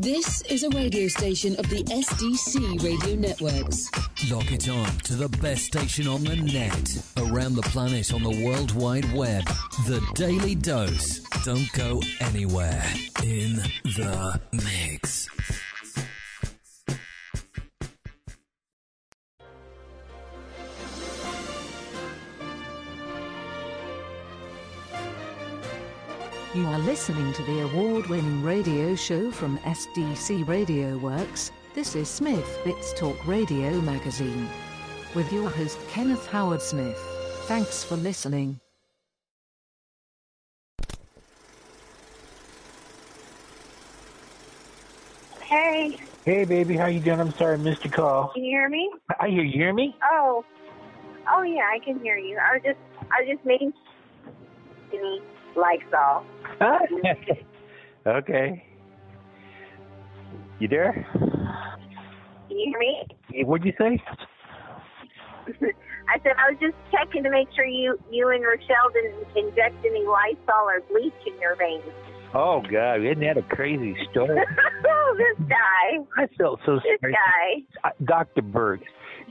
This is a radio station of the SDC Radio Networks. Lock it on to the best station on the net, around the planet on the World Wide Web. The Daily Dose. Don't go anywhere. In the mix. You are listening to the award winning radio show from SDC Radio Works. This is SmithBits Talk Radio magazine. With your host Kenneth Howard Smith. Thanks for listening. Hey, Hey, baby, how you doing? I'm sorry, I missed your call. can you hear me? I hear you hear me? Oh, oh yeah, I can hear you. I was just, I was just making any Lysol. okay. You there? Can you hear me? What'd you say? I said I was just checking to make sure you, you and Rochelle didn't inject any Lysol or bleach in your veins. Oh God, isn't that a crazy story? oh, this guy, I felt so this sorry. guy. Dr. Birx,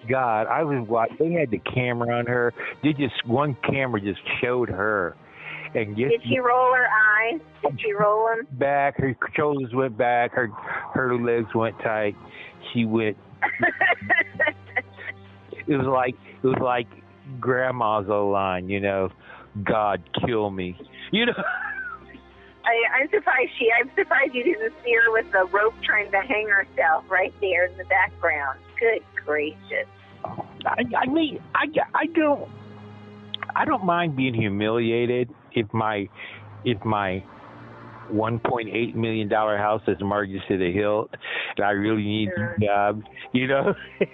God, I was watching. They had the camera on her. They just one camera just showed her, and just Did she roll her eyes? Did she roll them? back. Her shoulders went back. Her her legs went tight. She went. It was like it was like Grandma's old line, you know. God kill me, you know. I, I'm surprised she. I'm surprised you didn't see her with the rope trying to hang herself right there in the background. Good gracious. I, I mean, I, I don't, I don't mind being humiliated if my, if my, 1.8 million dollar house is mortgaged to the hilt, and I really need Sure. a job, you know.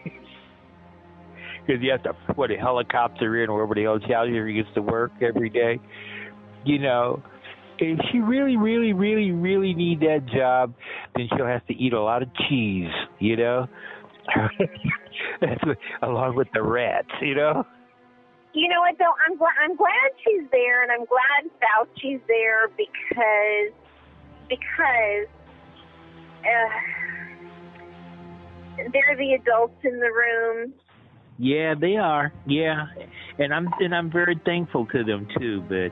Because you have to put a helicopter in wherever the hell Challenger gets to work every day, you know. If she really, really, really, really need that job, then she'll have to eat a lot of cheese, you know. Along with the rats, you know. You know what though? I'm glad. I'm glad she's there, and I'm glad Fauci's there because because uh, they're the adults in the room. Yeah, they are. Yeah, and I'm and I'm very thankful to them too. But,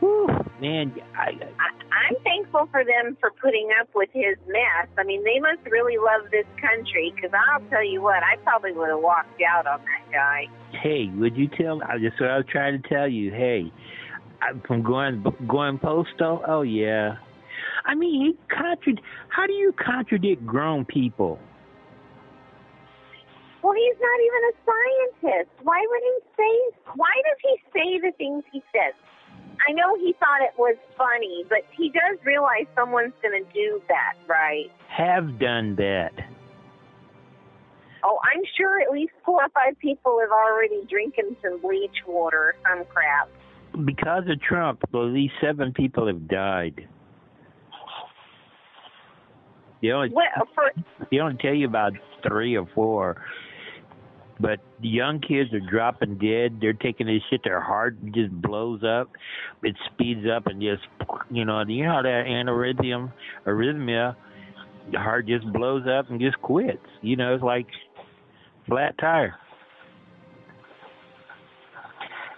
whew, man, I, I, I'm thankful for them for putting up with his mess. I mean, they must really love this country because I'll tell you what, I probably would have walked out on that guy. hey, would you tell? I just what I was trying to tell you. Hey, from going going postal. Oh yeah. I mean, he contrad. How do you contradict grown people? Well, he's not even a scientist. Why would he say? Why does he say the things he says? I know he thought it was funny, but he does realize someone's going to do that, right? Have done that. Oh, I'm sure at least four or five people have already drinking some bleach water or some crap. Because of Trump, at least seven people have died. They only Well, for they only tell you about three or four. But the young kids are dropping dead. They're taking this shit. Their heart just blows up. It speeds up and just, you know, you know how that aneurysm, arrhythmia, the heart just blows up and just quits. You know, it's like flat tire.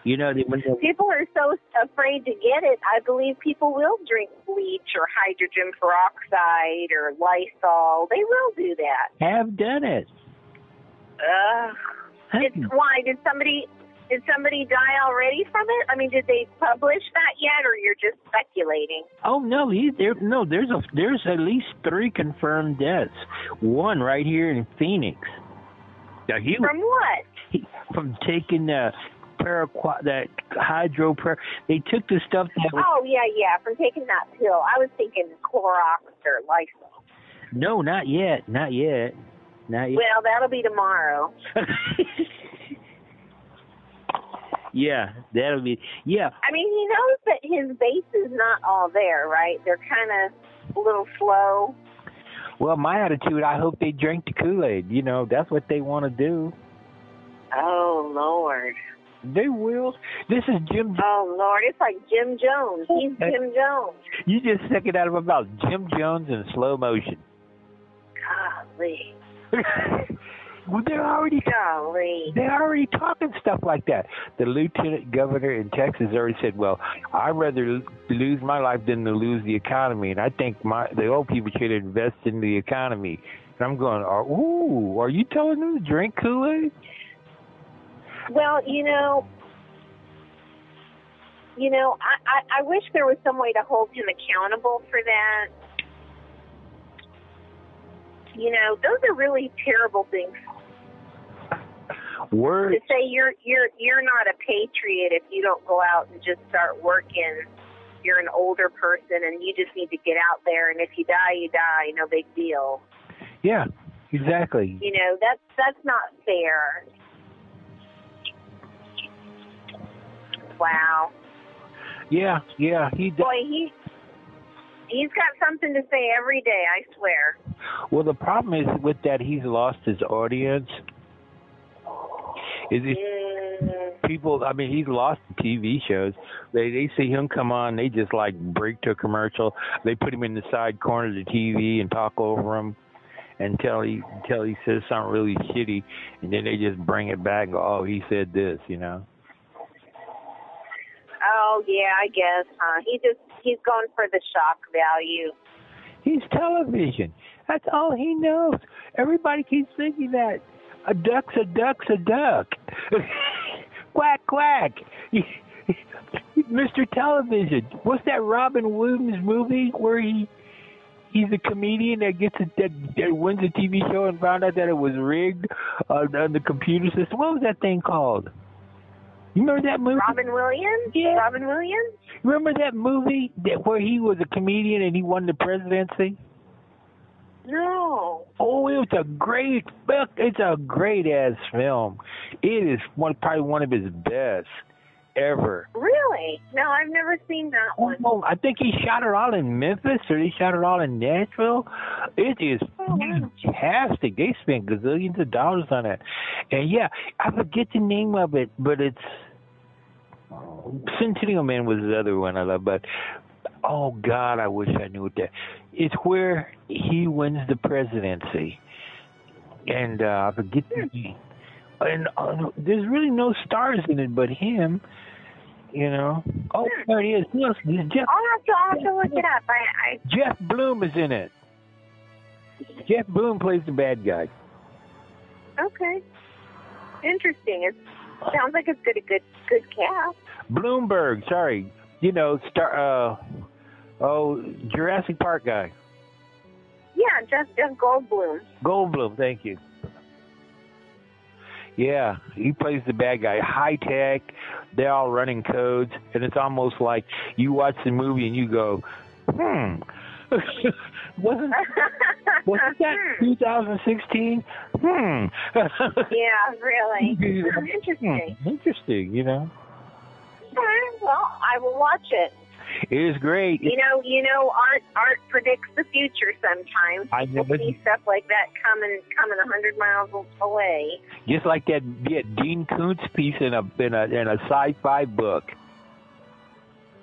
You know, they, when they, people are so afraid to get it, I believe people will drink bleach or hydrogen peroxide or Lysol. They will do that. have done it. Ugh. It's why did somebody did somebody die already from it? I mean, did they publish that yet, or you're just speculating? Oh no, he there no, there's a there's at least three confirmed deaths. One right here in Phoenix. Now he From what? he, from taking the paraquat that hydro per they took the stuff that was, Oh yeah, yeah, from taking that pill. I was thinking Clorox or Lysol. no, not yet, not yet, not yet. Well, that'll be tomorrow. yeah, that'll be yeah. I mean, he knows that his base is not all there, right? They're kind of a little slow. Well, my attitude, I hope they drink the Kool Aid. You know, that's what they want to do. Oh Lord. They will. This is Jim. Oh Lord, it's like Jim Jones. He's Jim Jones. You just stuck it out of my mouth. Jim Jones in slow motion. Golly, well, they're already golly. they're already talking stuff like that. The lieutenant governor in Texas already said, "Well, I'd rather lose my life than to lose the economy, and I think my the old people should invest in the economy." And I'm going, "Are- "Ooh, are you telling them to drink Kool-Aid?" Well, you know, you know, I, I I wish there was some way to hold him accountable for that. You know, those are really terrible things Word. to say you're you're you're not a patriot if you don't go out and just start working. You're an older person and you just need to get out there and if you die, you die, no big deal. Yeah, exactly. You know, that's that's not fair. Wow. Yeah, yeah. He. d- Boy, he he's got something to say every day, I swear. Well, the problem is with that he's lost his audience. Is it Mm, people? I mean, he's lost the TV shows. They they see him come on, they just like break to a commercial. They put him in the side corner of the TV and talk over him until he until he says something really shitty, and then they just bring it back. And go, oh, he said this, you know. oh yeah, I guess, huh? He just he's going for the shock value. He's television. That's all he knows. Everybody keeps thinking that. A duck's a duck's a duck. quack quack. Mr. Television. What's that Robin Williams movie where he he's a comedian that gets a, that, that wins a TV show and found out that it was rigged uh, on the computer system? What was that thing called? You remember that movie? Robin Williams? Yeah. Robin Williams? Remember that movie that where he was a comedian and he won the presidency? No. Oh, it was a great, it's a great ass film. It is one probably one of his best ever. Really? No, I've never seen that one. Oh, I think he shot it all in Memphis or he shot it all in Nashville. It is Oh, wow. fantastic. They spent gazillions of dollars on it. And yeah, I forget the name of it, but it's Centennial Man was the other one I love, but oh God, I wish I knew that. It's where he wins the presidency, and uh, I forget the name. And uh, there's really no stars in it but him. You know. Oh, there he is. Jeff I'll have to, I'll have to look it up. I, I Jeff Bloom is in it. Jeff Bloom plays the bad guy. okay. Interesting. It sounds like it's got a good good cast. Bloomberg, sorry. You know, star uh oh Jurassic Park guy. Yeah, Jeff Jeff Goldblum. Goldblum, thank you. Yeah, he plays the bad guy. High tech, they're all running codes, and it's almost like you watch the movie and you go, hmm. wasn't wasn't that 2016? Hmm. yeah, really. Interesting. Hmm, Interesting, you know. All right, well, I will watch it. It is great. You know, you know, art art predicts the future sometimes. I know, but see stuff like that coming coming a hundred miles away. just like that yeah, Dean Koontz piece in a in a in a sci-fi book.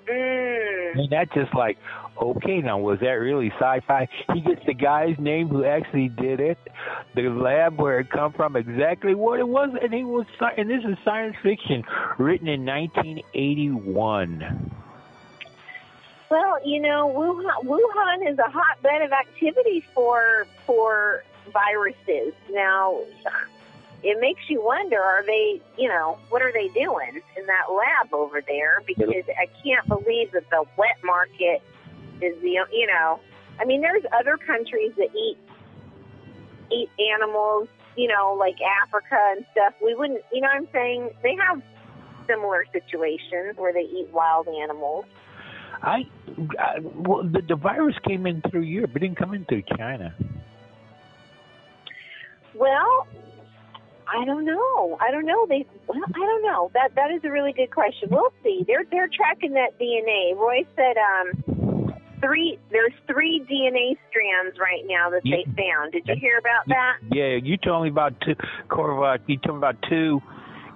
Mm. And that's just like, okay, now was that really sci-fi? He gets the guy's name who actually did it, the lab where it come from, exactly what it was, and he was. And this is science fiction, written in 1981. Well, you know, Wuhan, Wuhan is a hotbed of activity for for viruses. Now, it makes you wonder: Are they, you know, what are they doing in that lab over there? Because I can't believe that the wet market is the, you know, I mean, there's other countries that eat eat animals, you know, like Africa and stuff. We wouldn't, you know, what I'm saying they have similar situations where they eat wild animals. I, I well, the, the virus came in through Europe. It didn't come in through China. Well, I don't know. I don't know. They well, I don't know. That that is a really good question. We'll see. They're they're tracking that DNA. Roy said um three there's three DNA strands right now that they found. Did you hear about that? Yeah, you told me about two, Corvat. You told me about two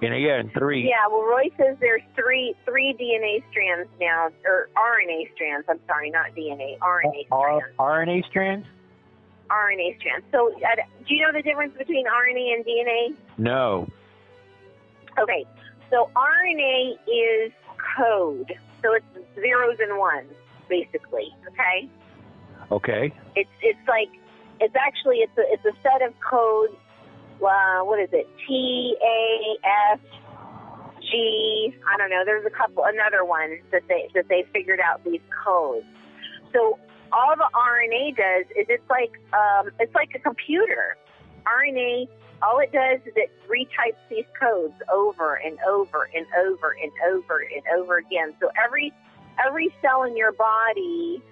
You know, yeah, and three. Yeah, well, Roy says there's three three DNA strands now, or RNA strands. I'm sorry, not DNA, RNA R- strands. RNA strands? RNA strands. So, uh, do you know the difference between RNA and DNA? No. Okay, so RNA is code. So it's zeros and ones, basically. Okay, Okay. it's it's like it's actually it's a it's a set of codes. Uh, what is it? T A F G. I don't know. There's a couple another one that they that they figured out these codes. So all the RNA does is it's like um, it's like a computer. RNA all it does is it retypes these codes over and over and over and over and over again. So every every cell in your body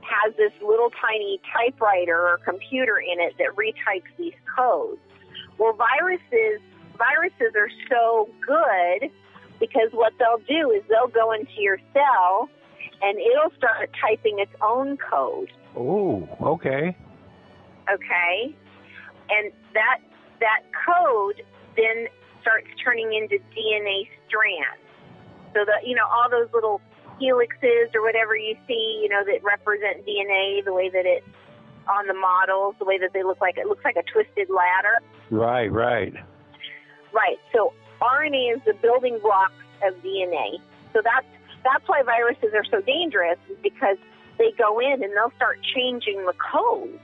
has this little tiny typewriter or computer in it that retypes these codes. Well, viruses viruses are so good because what they'll do is they'll go into your cell and it'll start typing its own code. Oh, okay. okay? And that that code then starts turning into DNA strands. So that you know all those little helixes or whatever you see, you know, that represent DNA, the way that it on the models, the way that they look like it looks like a twisted ladder. Right, right. Right. So RNA is the building blocks of DNA. So that's that's why viruses are so dangerous is because they go in and they'll start changing the code.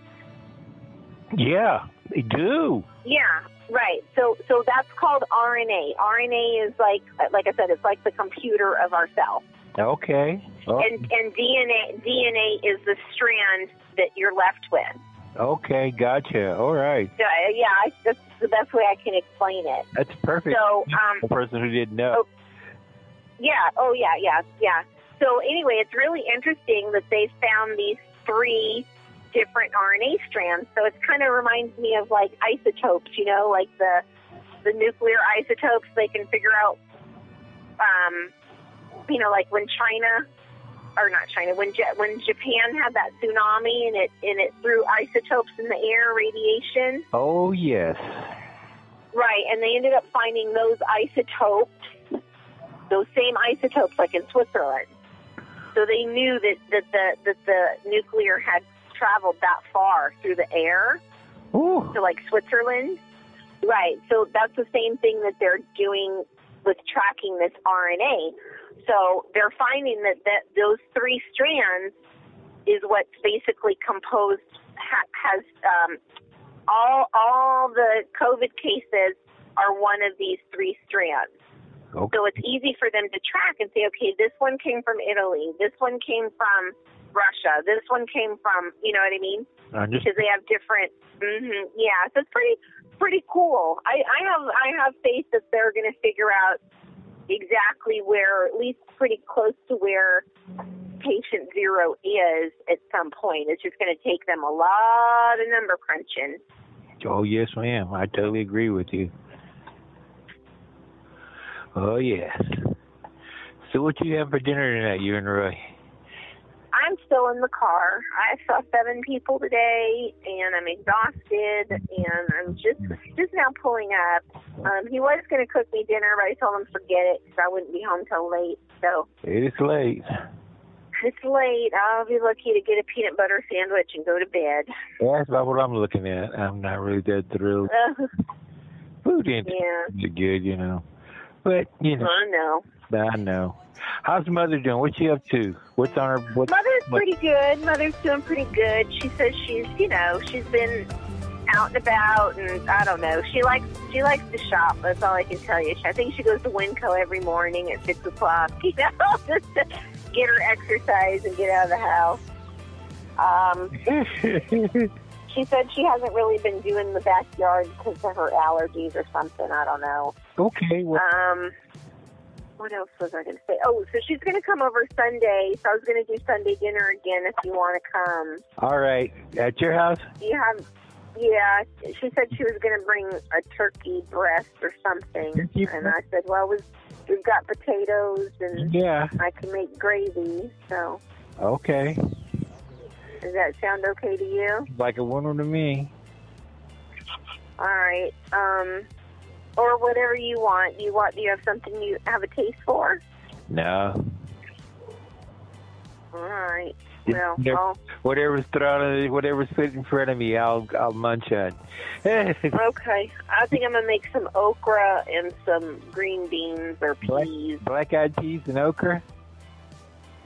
Yeah, they do. Yeah, right. So so that's called RNA. RNA is like like I said, it's like the computer of our cell. Okay. Oh, And and DNA DNA is the strand that you're left with. okay, gotcha. All right. So, uh, yeah, I, that's the best way I can explain it. That's perfect. So um, the person who didn't know. Oh, Yeah. Oh, yeah. Yeah. Yeah. So anyway, it's really interesting that they found these three different RNA strands. So it kind of reminds me of like isotopes. You know, like the the nuclear isotopes. They can figure out. Um, you know, like when China, or not China, when ja- when Japan had that tsunami and it and it threw isotopes in the air, radiation. Oh, yes. Right, and they ended up finding those isotopes, those same isotopes, like in Switzerland. So they knew that that the that the nuclear had traveled that far through the air Ooh. to like Switzerland. Right. So that's the same thing that they're doing with tracking this RNA. So they're finding that, that those three strands is what's basically composed ha- has um, all all the COVID cases are one of these three strands. Okay. So it's easy for them to track and say, okay, this one came from Italy, this one came from Russia, this one came from, you know what I mean? I'm just Because they have different. hmm yeah, so it's pretty pretty cool. I, I have I have faith that they're going to figure out exactly where, at least pretty close to where patient zero is at some point. It's just going to take them a lot of number crunching. Oh yes, ma'am. I totally agree with you. Oh yes. So what you have for dinner tonight, you and Roy? Still in the car. I saw seven people today, and I'm exhausted, and I'm just just now pulling up. Um, he was going to cook me dinner, but I told him forget it because I wouldn't be home till late. So It is late. it's late. I'll be lucky to get a peanut butter sandwich and go to bed. Yeah, that's about what I'm looking at. I'm not really that thrilled. Uh, Food ain't yeah, good, you know. But you know, I know. I know. How's mother doing? What's she up to? What's on her? What? Mother's what- pretty good. Mother's doing pretty good. She says she's, you know, she's been out and about, and I don't know. She likes she likes to shop. That's all I can tell you. I think she goes to Winco every morning at six o'clock. You know, just to get her exercise and get out of the house. Um, she said she hasn't really been doing the backyard because of her allergies or something. I don't know. okay. Well, Um, what else was I going to say? Oh, so she's going to come over Sunday. So I was going to do Sunday dinner again if you want to come. all right. At your house? You have, yeah. She said she was going to bring a turkey breast or something, and I said, well, we've we've got potatoes and Yeah. I can make gravy. So Okay. does that sound okay to you? Like a winner to me. All right. Um, or whatever you want. Do you want? Do you have something you have a taste for? No. All right. Well, I'll- Whatever's thrown, whatever's put in front of me, I'll I'll munch on. okay. I think I'm gonna make some okra and some green beans or peas. Black eyed peas and okra.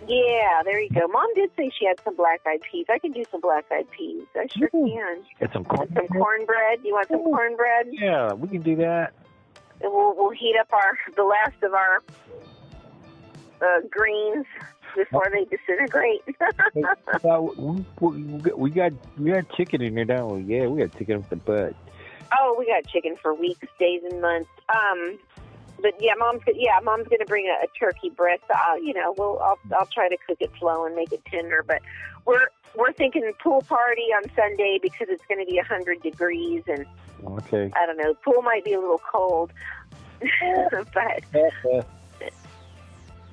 Yeah, there you go. Mom did say she had some black eyed peas. I can do some black eyed peas. I sure Ooh. can. And some corn. Some cornbread. You want some cornbread? Yeah, we can do that. And we'll we'll heat up our the last of our uh, greens before they disintegrate. Well, we, we, we got we got chicken in there, don't we? Yeah, we got chicken with the butt. oh, we got chicken for weeks, days, and months. Um, but yeah, mom's yeah, mom's gonna bring a, a turkey breast. I'll, you know, we'll I'll I'll try to cook it slow and make it tender. But we're we're thinking pool party on Sunday because it's going to be a hundred degrees, and Okay. I don't know, pool might be a little cold. but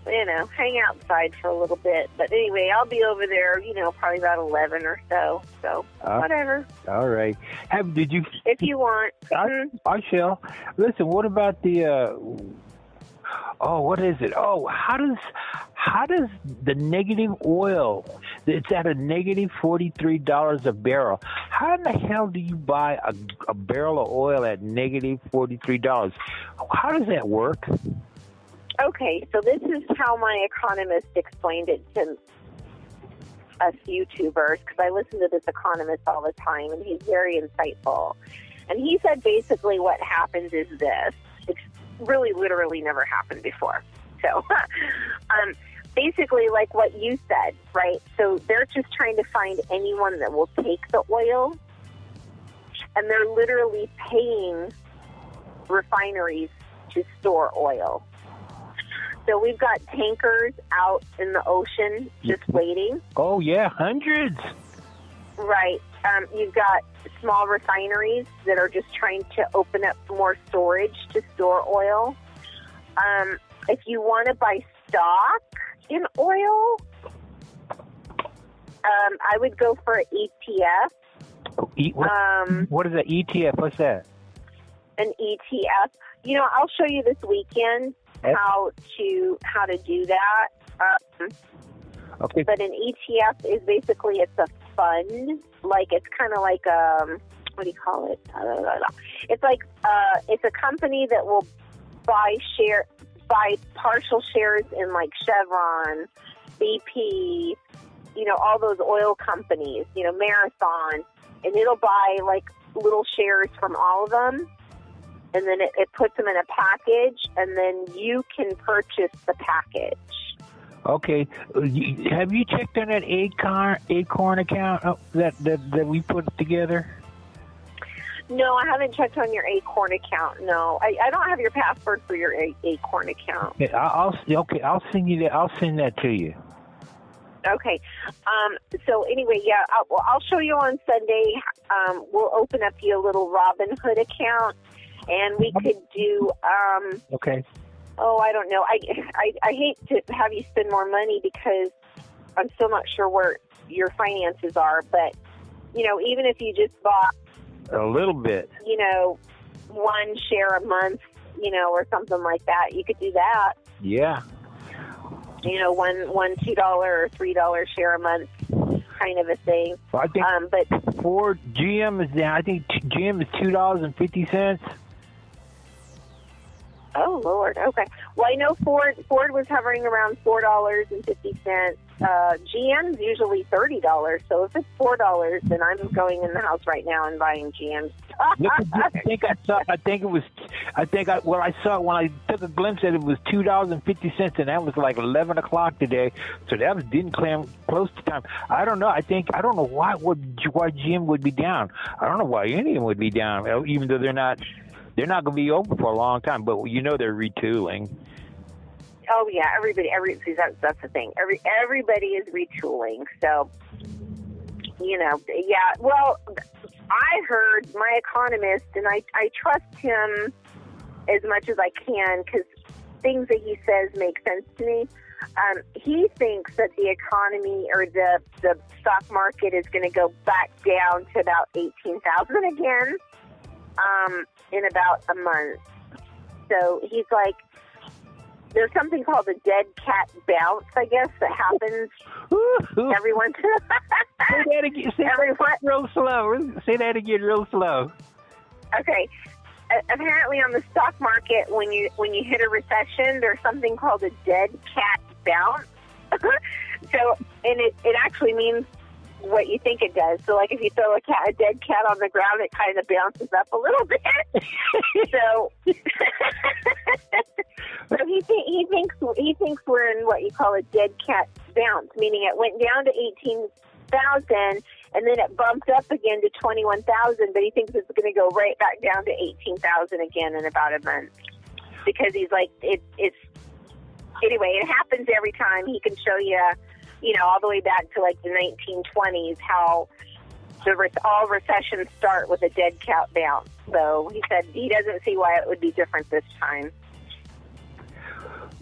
you know, hang outside for a little bit. But anyway, I'll be over there, you know, probably about 11 or so. So, Uh, whatever. all right. Have did you? If you want. I, Mhm. I shall. Listen. What about the? uh Oh, what is it? Oh, how does how does the negative oil? It's at a negative forty three dollars a barrel. How in the hell do you buy a, a barrel of oil at negative forty three dollars? How does that work? Okay, so this is how my economist explained it to us YouTubers, because I listen to this economist all the time, and he's very insightful. And he said basically what happens is this. Really literally never happened before. So, um, basically, like what you said, right? So they're just trying to find anyone that will take the oil, and they're literally paying refineries to store oil. So we've got tankers out in the ocean just waiting. Oh yeah, hundreds. Right. Um, you've got small refineries that are just trying to open up more storage to store oil. Um, if you want to buy stock in oil, um, I would go for ETF. Oh, E- what, Um, what is that ETF? What's that? an ETF. You know, I'll show you this weekend Okay. how to how to do that. Um, Okay. but an ETF is basically it's a fund, like it's kind of like um, what do you call it? It's like uh, it's a company that will buy share buy partial shares in like Chevron, BP, you know, all those oil companies, you know, Marathon, and it'll buy like little shares from all of them. And then it, it puts them in a package, and then you can purchase the package. Okay. Uh, Have you checked on that Acorn Acorn account uh, that, that that we put together? No, I haven't checked on your Acorn account. No, I, I don't have your password for your A- Acorn account. Okay, I'll, okay. I'll send you that. I'll send that to you. Okay. Um, so anyway, yeah, I'll, I'll show you on Sunday. Um, we'll open up you a little Robinhood account, and we could do. Um, Okay. Oh, I don't know. I, I I hate to have you spend more money because I'm still not sure where your finances are. But you know, even if you just bought, A little bit. you know, one share a month, you know, or something like that, you could do that. Yeah. you know, one one two dollar or three dollar share a month kind of a thing. Well, I think Um, but Ford GM is. I think GM is two dollars and fifty cents. Oh lord, okay. Well, I know Ford Ford was hovering around four dollars and fifty cents. Uh, GM's usually thirty dollars. So if it's four dollars, then I'm going in the house right now and buying GM I think I saw. I think it was. I think I. Well, I saw when I took a glimpse at it. Was two dollars and fifty cents, and that was like eleven o'clock today. So that was didn't claim close to time. I don't know. I think I don't know why would why GM would be down. I don't know why any of them would be down, uh, even though they're not. They're not going to be open for a long time, but you know they're retooling. Oh yeah, everybody. Every see, that's that's the thing. Every everybody is retooling. So you know, yeah. Well, I heard my economist, and I I trust him as much as I can because things that he says make sense to me. Um, he thinks that the economy or the the stock market is going to go back down to about eighteen thousand again um, in about a month. So he's like, there's something called a dead cat bounce, I guess, that happens every once say that again. Say every that real slow. Say that again, real slow. Okay. Apparently, on the stock market, when you when you hit a recession, there's something called a dead cat bounce. so, and it it actually means what you think it does. So, like if you throw a cat, a dead cat on the ground, it kind of bounces up a little bit. so, so he th- he thinks he thinks we're in what you call a dead cat bounce, meaning it went down to eighteen thousand and then it bumped up again to twenty one thousand, but he thinks it's going to go right back down to eighteen thousand again in about a month because he's like it, it's anyway. It happens every time. He can show you, you know, all the way back to like the nineteen twenties how the re- all recessions start with a dead cat bounce. So he said he doesn't see why it would be different this time.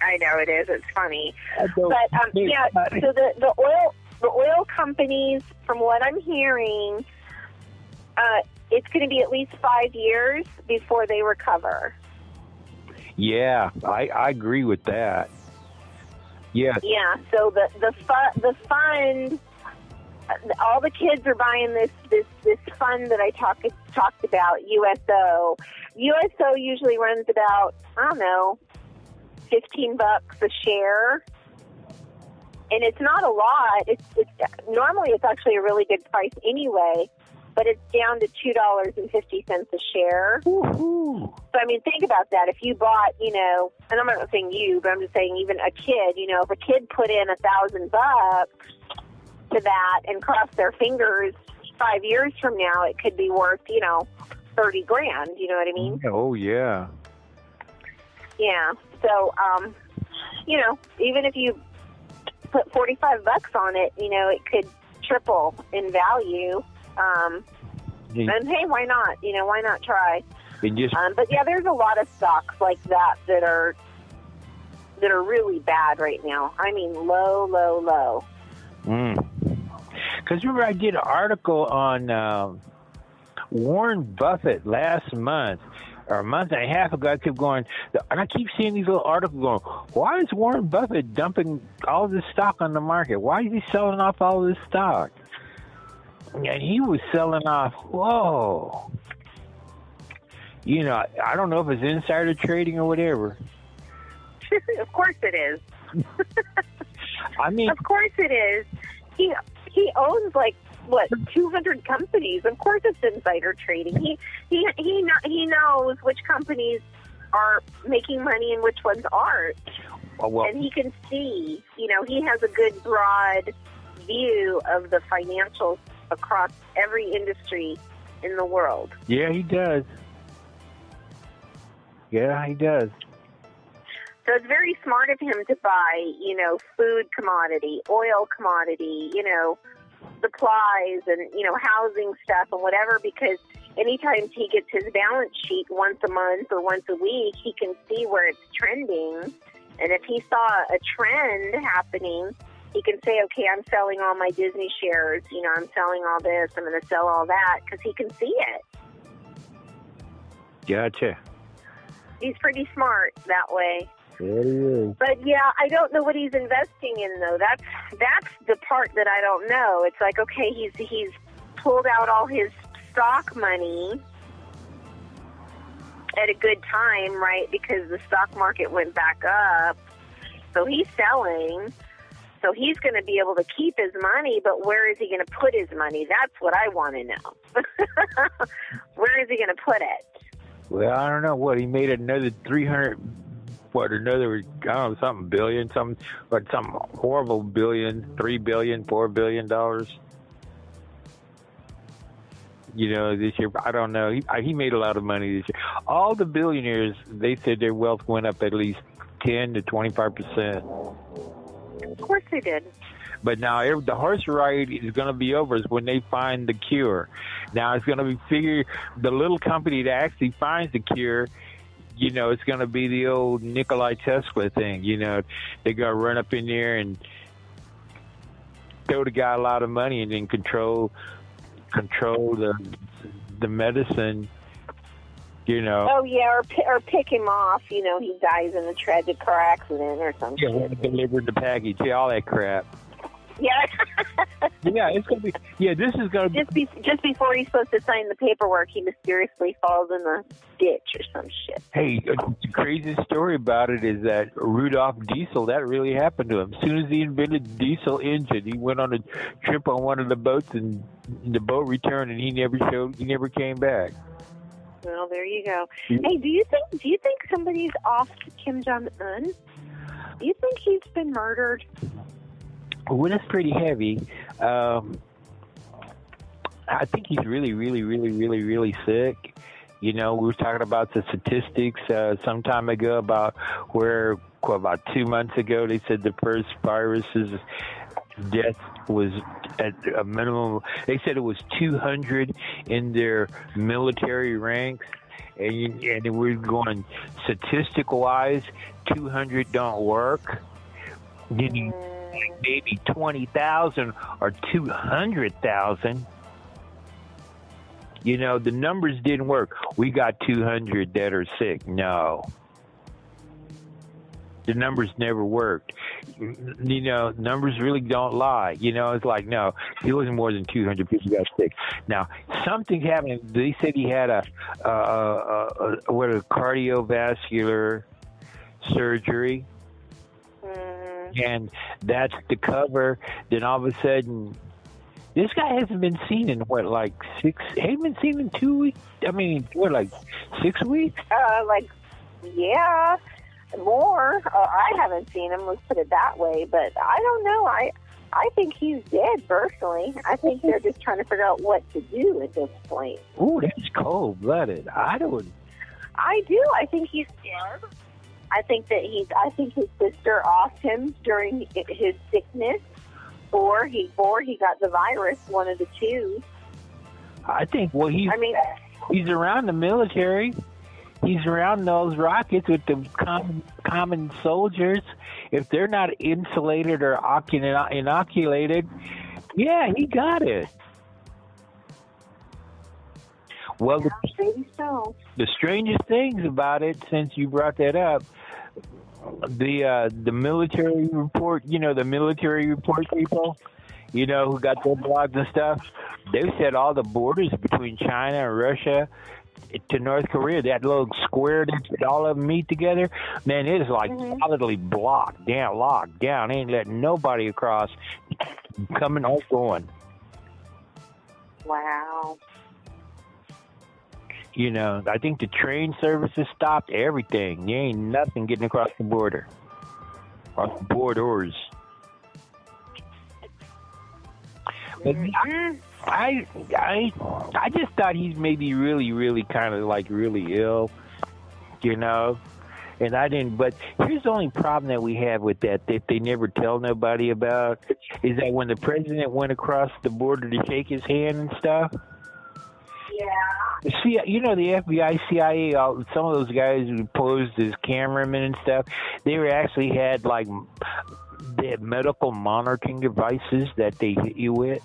I know it is. It's funny. But um, yeah, so the the oil the oil companies, from what I'm hearing, uh, it's going to be at least five years before they recover. Yeah, I, I agree with that. Yeah, Yeah. So the the fu- the fund, all the kids are buying this this this fund that I talked talked about, USO. USO usually runs about I don't know, fifteen bucks a share. And it's not a lot. It's, it's normally it's actually a really good price anyway, but it's down to two dollars and fifty cents a share. Woo-hoo. So I mean, think about that. If you bought, you know, and I'm not saying you, but I'm just saying even a kid. You know, if a kid put in a thousand bucks to that and crossed their fingers, five years from now, it could be worth, you know, thirty grand. You know what I mean? Oh yeah. Yeah. So, um, you know, even if you put forty-five bucks on it, you know, it could triple in value. Um, And, and hey, why not? You know, why not try? just Um, but yeah, there's a lot of stocks like that that are that are really bad right now. I mean, low, low, low. because remember I did an article on um, Warren Buffett last month or a month and a half ago. I kept going, and I keep seeing these little articles going. Why is Warren Buffett dumping all this stock on the market? Why is he selling off all this stock? And he was selling off. Whoa. You know, I don't know if it's insider trading or whatever. of course it is. I mean, Of course it is. He he owns like what 200 companies. Of course it's insider trading. He he he he knows which companies are making money and which ones aren't. oh, well, and he can see, you know, he has a good broad view of the financials across every industry in the world. yeah, he does. Yeah, he does. So it's very smart of him to buy, you know, food commodity, oil commodity, you know, supplies and, you know, housing stuff and whatever because anytime he gets his balance sheet once a month or once a week, he can see where it's trending. And if he saw a trend happening, he can say, okay, I'm selling all my Disney shares, you know, I'm selling all this, I'm going to sell all that because he can see it. Gotcha. He's pretty smart that way. There he is. But yeah, I don't know what he's investing in though. That's that's the part that I don't know. It's like okay, he's he's pulled out all his stock money at a good time, right? Because the stock market went back up. So he's selling. So he's going to be able to keep his money, but where is he going to put his money? That's what I want to know. where is he going to put it? Well, I don't know what he made another three hundred, what another I don't know something billion, some what some horrible billion, three billion, four billion dollars. You know, this year I don't know. He he made a lot of money this year. All the billionaires they said their wealth went up at least ten to twenty five percent. Of course they did. But now every, the horse ride is going to be over is when they find the cure. Now it's going to be figure the little company that actually finds the cure. You know, it's going to be the old Nikolai Tesla thing. You know, they're going to run up in there and throw the guy a lot of money and then control control the the medicine You know. Oh yeah, or or pick him off. You know, he dies in a tragic car accident or something. Yeah, delivered the package, yeah, all that crap. Yeah, Yeah, it's gonna be. Yeah, this is gonna be. just be, just before he's supposed to sign the paperwork, he mysteriously falls in the ditch or some shit. Hey, uh, the craziest story about it is that Rudolph Diesel, that really happened to him. As soon as he invented the diesel engine, he went on a trip on one of the boats, and the boat returned, and he never showed. He never came back. Well, there you go. Hey, do you think do you think somebody's off Kim Jong Un? Do you think he's been murdered? Well, that's pretty heavy. Um, I think he's really, really, really, really, really sick. You know, we were talking about the statistics uh, some time ago about where well, about two months ago they said the first virus's death was at a minimum. They said it was 200 in their military ranks. And, and we're going statistical wise, 200 don't work. Then maybe 20,000 or 200,000. You know, the numbers didn't work. We got 200 that are sick. No. The numbers never worked. You know, numbers really don't lie. You know, it's like, no, he wasn't more than 200 people got sick. Now, something happened. They said he had a, a, a, a what, a cardiovascular surgery Mm, and that's the cover. Then all of a sudden, this guy hasn't been seen in what, like six? Hasn't been seen in two weeks. I mean, what, like six weeks? uh, like, yeah, more. Uh, I haven't seen him. Let's put it that way. But I don't know. I I think he's dead. Personally, I think they're just trying to figure out what to do at this point. Ooh, that's cold blooded. I don't. I do. I think he's dead. I think that he's. I think his sister offed him during his sickness, or he or he got the virus. One of the two. I think. Well, he's I mean, he's around the military. He's around those rockets with the common common soldiers. If they're not insulated or inoculated, yeah, he got it. Well, the so. the strangest things about it, since you brought that up, the uh, the military report, you know, the military report people, you know, who got their blogs and stuff, they said all the borders between China and Russia to North Korea, that little square that all of them meet together, man, it is like mm-hmm. solidly blocked down, locked down. Ain't letting nobody across, coming or going. Wow. You know, I think the train services stopped everything. You ain't nothing getting across the border. Across the borders. But mm-hmm. I, I, I just thought he's maybe really, really kind of like really ill, you know. And I didn't. But here's the only problem that we have with that that they never tell nobody about is that when the president went across the border to shake his hand and stuff. Yeah. See, you know the FBI, CIA, all, some of those guys who posed as cameramen and stuff, they were actually had like they had medical monitoring devices that they hit you with.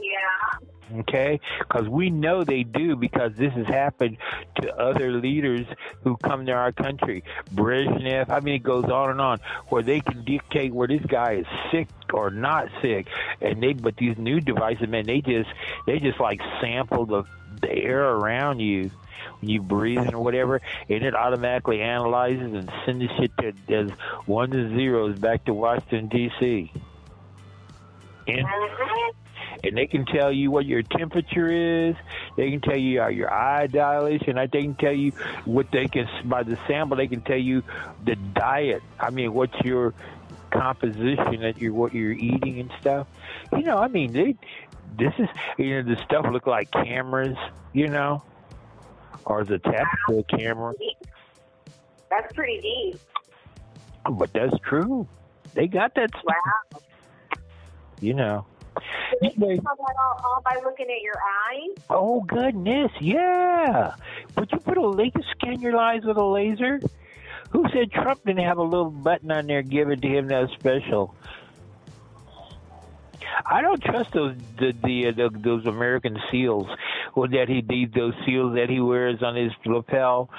Yeah. Okay, because we know they do because this has happened to other leaders who come to our country. Brezhnev, I mean, it goes on and on, where they can dictate where this guy is sick or not sick, and they. But these new devices, man, they just they just like sample the the air around you when you breathe or whatever, and it automatically analyzes and sends shit to as ones and zeros back to Washington D.C. And and they can tell you what your temperature is. They can tell you uh, your eye dilation. They can tell you what they can by the sample. They can tell you the diet. I mean, what's your composition that you're what you're eating and stuff. You know, I mean, they this is you know the stuff look like cameras. You know, or the tactical camera? That's pretty deep. But that's true. They got that. Stuff, Wow. You know. Did Anyway, tell that all, all by looking at your eyes? Oh goodness, yeah. Would you put a laser scan your eyes with a laser? Who said Trump didn't have a little button on there given to him that special? I don't trust those the, the, uh, the those American SEALs Well, that he those seals that he wears on his lapel.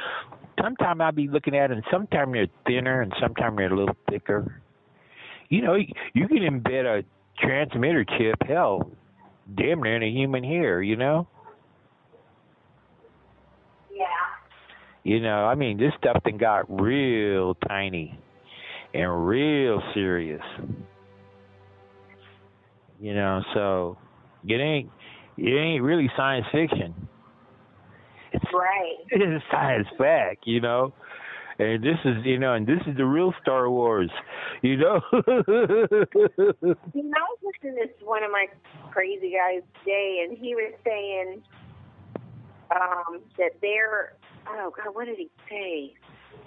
Sometimes I'll be looking at them. Sometimes they're thinner, and sometimes they're a little thicker. You know, you can embed a transmitter chip, hell, damn near in a human hair. You know. Yeah. You know, I mean, this stuff then got real tiny and real serious. You know, so it ain't it ain't really science fiction. It's Right. it is science fact, you know. And this is you know, and this is the real Star Wars, you know. You know, I was listening to one of my crazy guys today, and he was saying um, that they're, oh God, what did he say?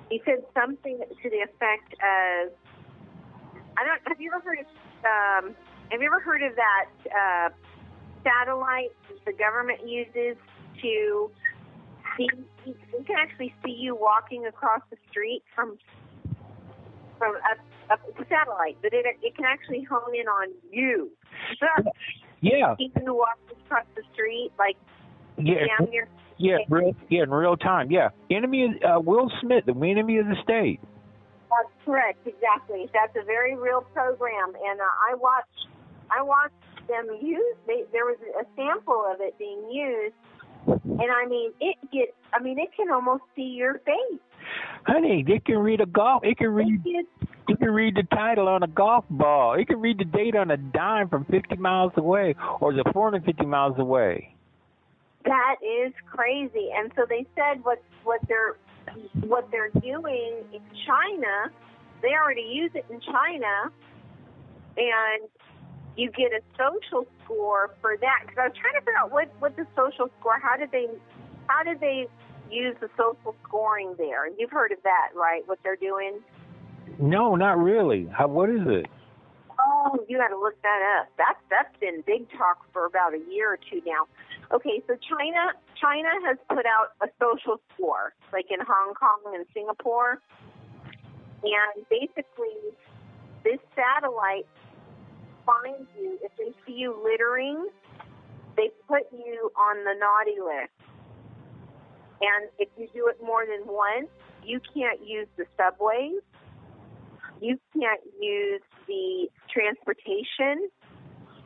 He said something to the effect of, I don't, have you ever heard of, um, have you ever heard of that uh, satellite the government uses to see, you can actually see you walking across the street from, from up, up a satellite, but it, it can actually hone in on you. yeah, You can walk across the street, like yeah, down near yeah, real, yeah, in real time. Yeah, enemy uh, Will Smith, the enemy of the state. That's correct, exactly. That's a very real program, and uh, I watched, I watched them use. They, there was a sample of it being used, and I mean, it gets. I mean, it can almost see your face. Honey, it can read a golf. It can read. It gets, It can read the title on a golf ball. It can read the date on a dime from 50 miles away, or the 450 miles away. that is crazy. And so they said what what they're what they're doing in China. They already use it in China, and you get a social score for that. Because I was trying to figure out what what the social score. How did they how did they use the social scoring there? You've heard of that, right? What they're doing. No, not really. How, what is it? Oh, you got to look that up. That's that's been big talk for about a year or two now. Okay, so China China has put out a social score, like in Hong Kong and Singapore, and basically, this satellite finds you if they see you littering. They put you on the naughty list, and if you do it more than once, you can't use the subways you can't use the transportation.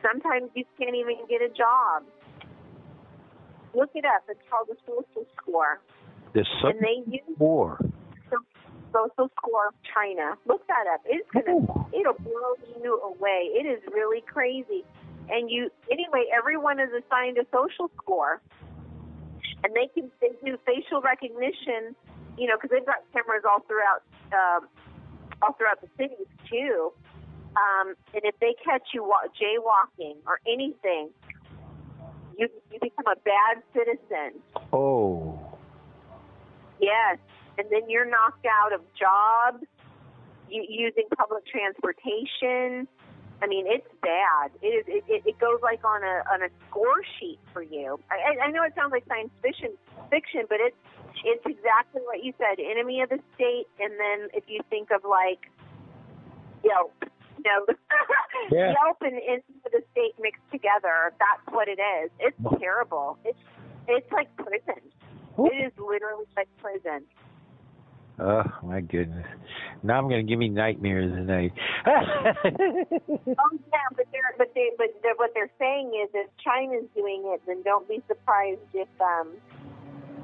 Sometimes you can't even get a job. Look it up. It's called the social score. The And they use war. the social score of China. Look that up. It's gonna it'll blow you away. It is really crazy. And you anyway, everyone is assigned a social score. And they can they do facial recognition, you know, because they've got cameras all throughout um, all throughout the cities too. Um, and if they catch you wa- jaywalking or anything, you you become a bad citizen. Oh. Yes, and then you're knocked out of jobs u- using public transportation. I mean, it's bad. It is. It, it, it goes like on a on a score sheet for you. I, I know it sounds like science fiction, fiction, but it's it's exactly what you said. Enemy of the state, and then if you think of like Yelp, you know, Yeah. Yelp and enemy of the state mixed together. That's what it is. It's terrible. It's it's like prison. It is literally like prison. Oh my goodness. Now I'm gonna give me nightmares tonight. Oh yeah, but they're but they but they're, what they're saying is if China's doing it, then don't be surprised if um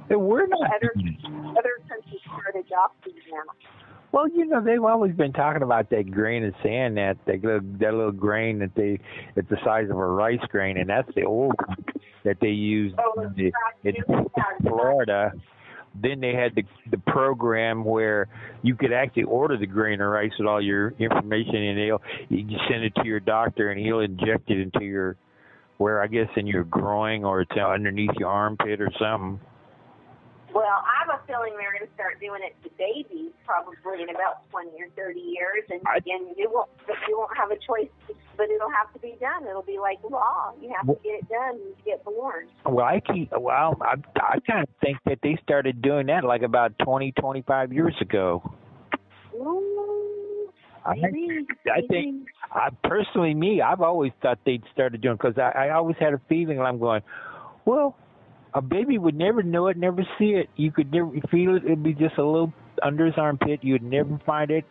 We're not. other other countries start adopting them. Well, you know, they've always been talking about that grain of sand, that that little, that little grain that they, it's the size of a rice grain, and that's the old one that they used Oh, in, the, in, in Florida. Then they had the the program where you could actually order the grain of rice with all your information, and they'll you send it to your doctor, and he'll inject it into your, where I guess in your groin or it's underneath your armpit or something. Well, I have a feeling they're going to start doing it to babies probably in about twenty or thirty years, and I- and you won't you won't have a choice, but it'll have to be done. It'll be like law. You have to get it done when you get born. Well, I keep well, I I kind of think that they started doing that like about twenty twenty five years ago. Ooh, I maybe, I think I personally, me, I've always thought they'd started doing because I, I always had a feeling. And I'm going, well, a baby would never know it, never see it. You could never feel it. It'd be just a little under his armpit. You'd never find it,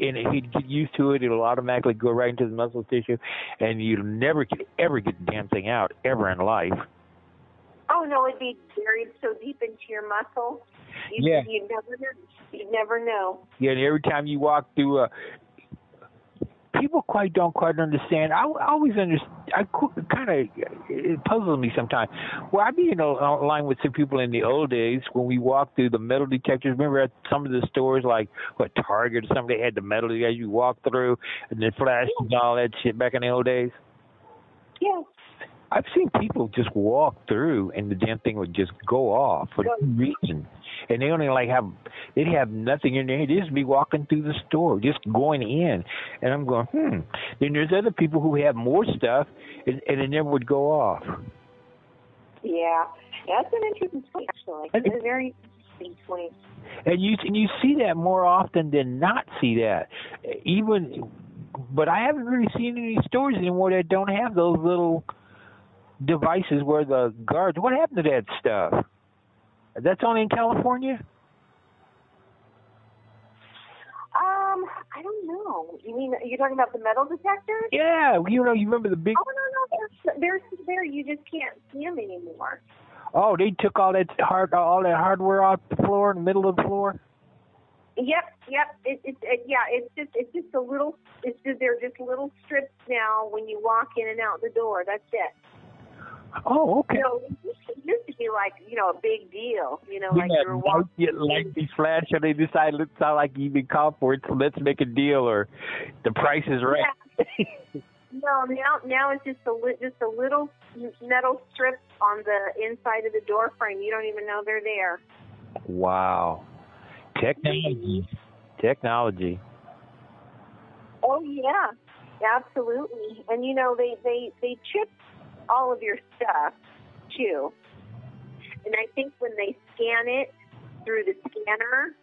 and if he'd get used to it. It'll automatically go right into the muscle tissue, and you'd never could ever get the damn thing out ever in life. Oh no, it'd be buried so deep into your muscle. You, Yeah. You'd never know. You'd never know. Yeah, and every time you walk through a people quite don't quite understand. I, I always understand. I kind of it puzzles me sometimes. Well, I'd be in a a line with some people in the old days when we walked through the metal detectors. Remember at some of the stores like what Target or something, they had the metal as you walk through and the flashes and all that shit back in the old days. Yes. I've seen people just walk through and the damn thing would just go off for no reason. And they only like have they'd have nothing in there. They'd just be walking through the store, just going in. And I'm going, hmm. Then there's other people who have more stuff and, and it never would go off. Yeah. That's an interesting point, actually. It's a very interesting point. And you and you see that more often than not see that. Even but I haven't really seen any stores anymore that don't have those little devices where the guards what happened to that stuff? That's only in California? Um, I don't know. You mean you're talking about the metal detectors? Yeah, you know, you remember the big Oh no, no, they're, they're there. You just can't see them anymore. Oh, they took all that hard all that hardware off the floor in the middle of the floor? Yep, yep. It, it, it, yeah, it's just it's just a little. It's just they're just little strips now when you walk in and out the door. That's it. Oh, okay. Know, it used to- it used to be like you know a big deal. You know, like yeah, you were walking. yeah, light these flash and they decide it's not like you even it, so let's make a deal or the price is right. No, now now it's just a li- just a little metal strip on the inside of the door frame. You don't even know they're there. Wow. Technology. Technology. Oh yeah, absolutely. And you know they they they chip all of your stuff too. And I think when they scan it through the scanner,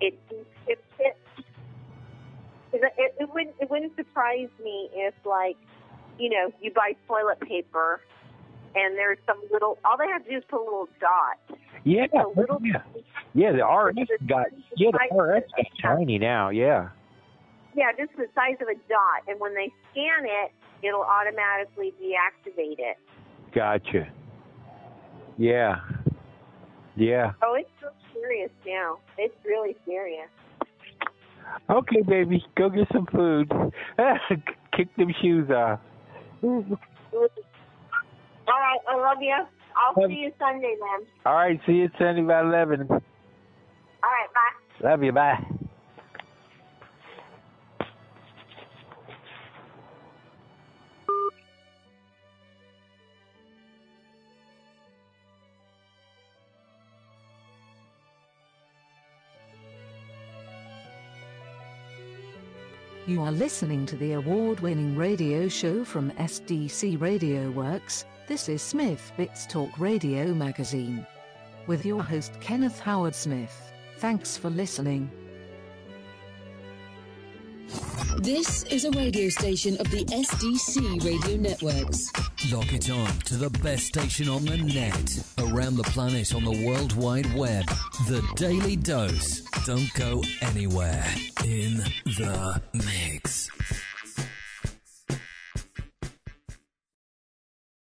it it it. It, it, it wouldn't it wouldn't surprise me if like you know you buy toilet paper and there's some little all they have to do is put a little dot Yeah. a little yeah. Yeah, the RS got yeah, the RS got tiny now, yeah. Yeah, just the size of a dot. And when they scan it, it'll automatically deactivate it. Gotcha. Yeah. Yeah. Oh, it's so serious now. It's really serious. Okay, baby, go get some food. Kick them shoes off. All right, I love you. I'll see you Sunday then. All right, see you Sunday by eleven. All right, bye. Love you, bye. You are listening to the award winning radio show from SDC Radio Works. This is SmithBits Talk Radio Magazine. With your host Kenneth Howard Smith. Thanks for listening. This is a radio station of the SDC Radio Networks. Lock it on to the best station on the net, around the planet on the World Wide Web. The Daily Dose. Don't go anywhere. In the mix.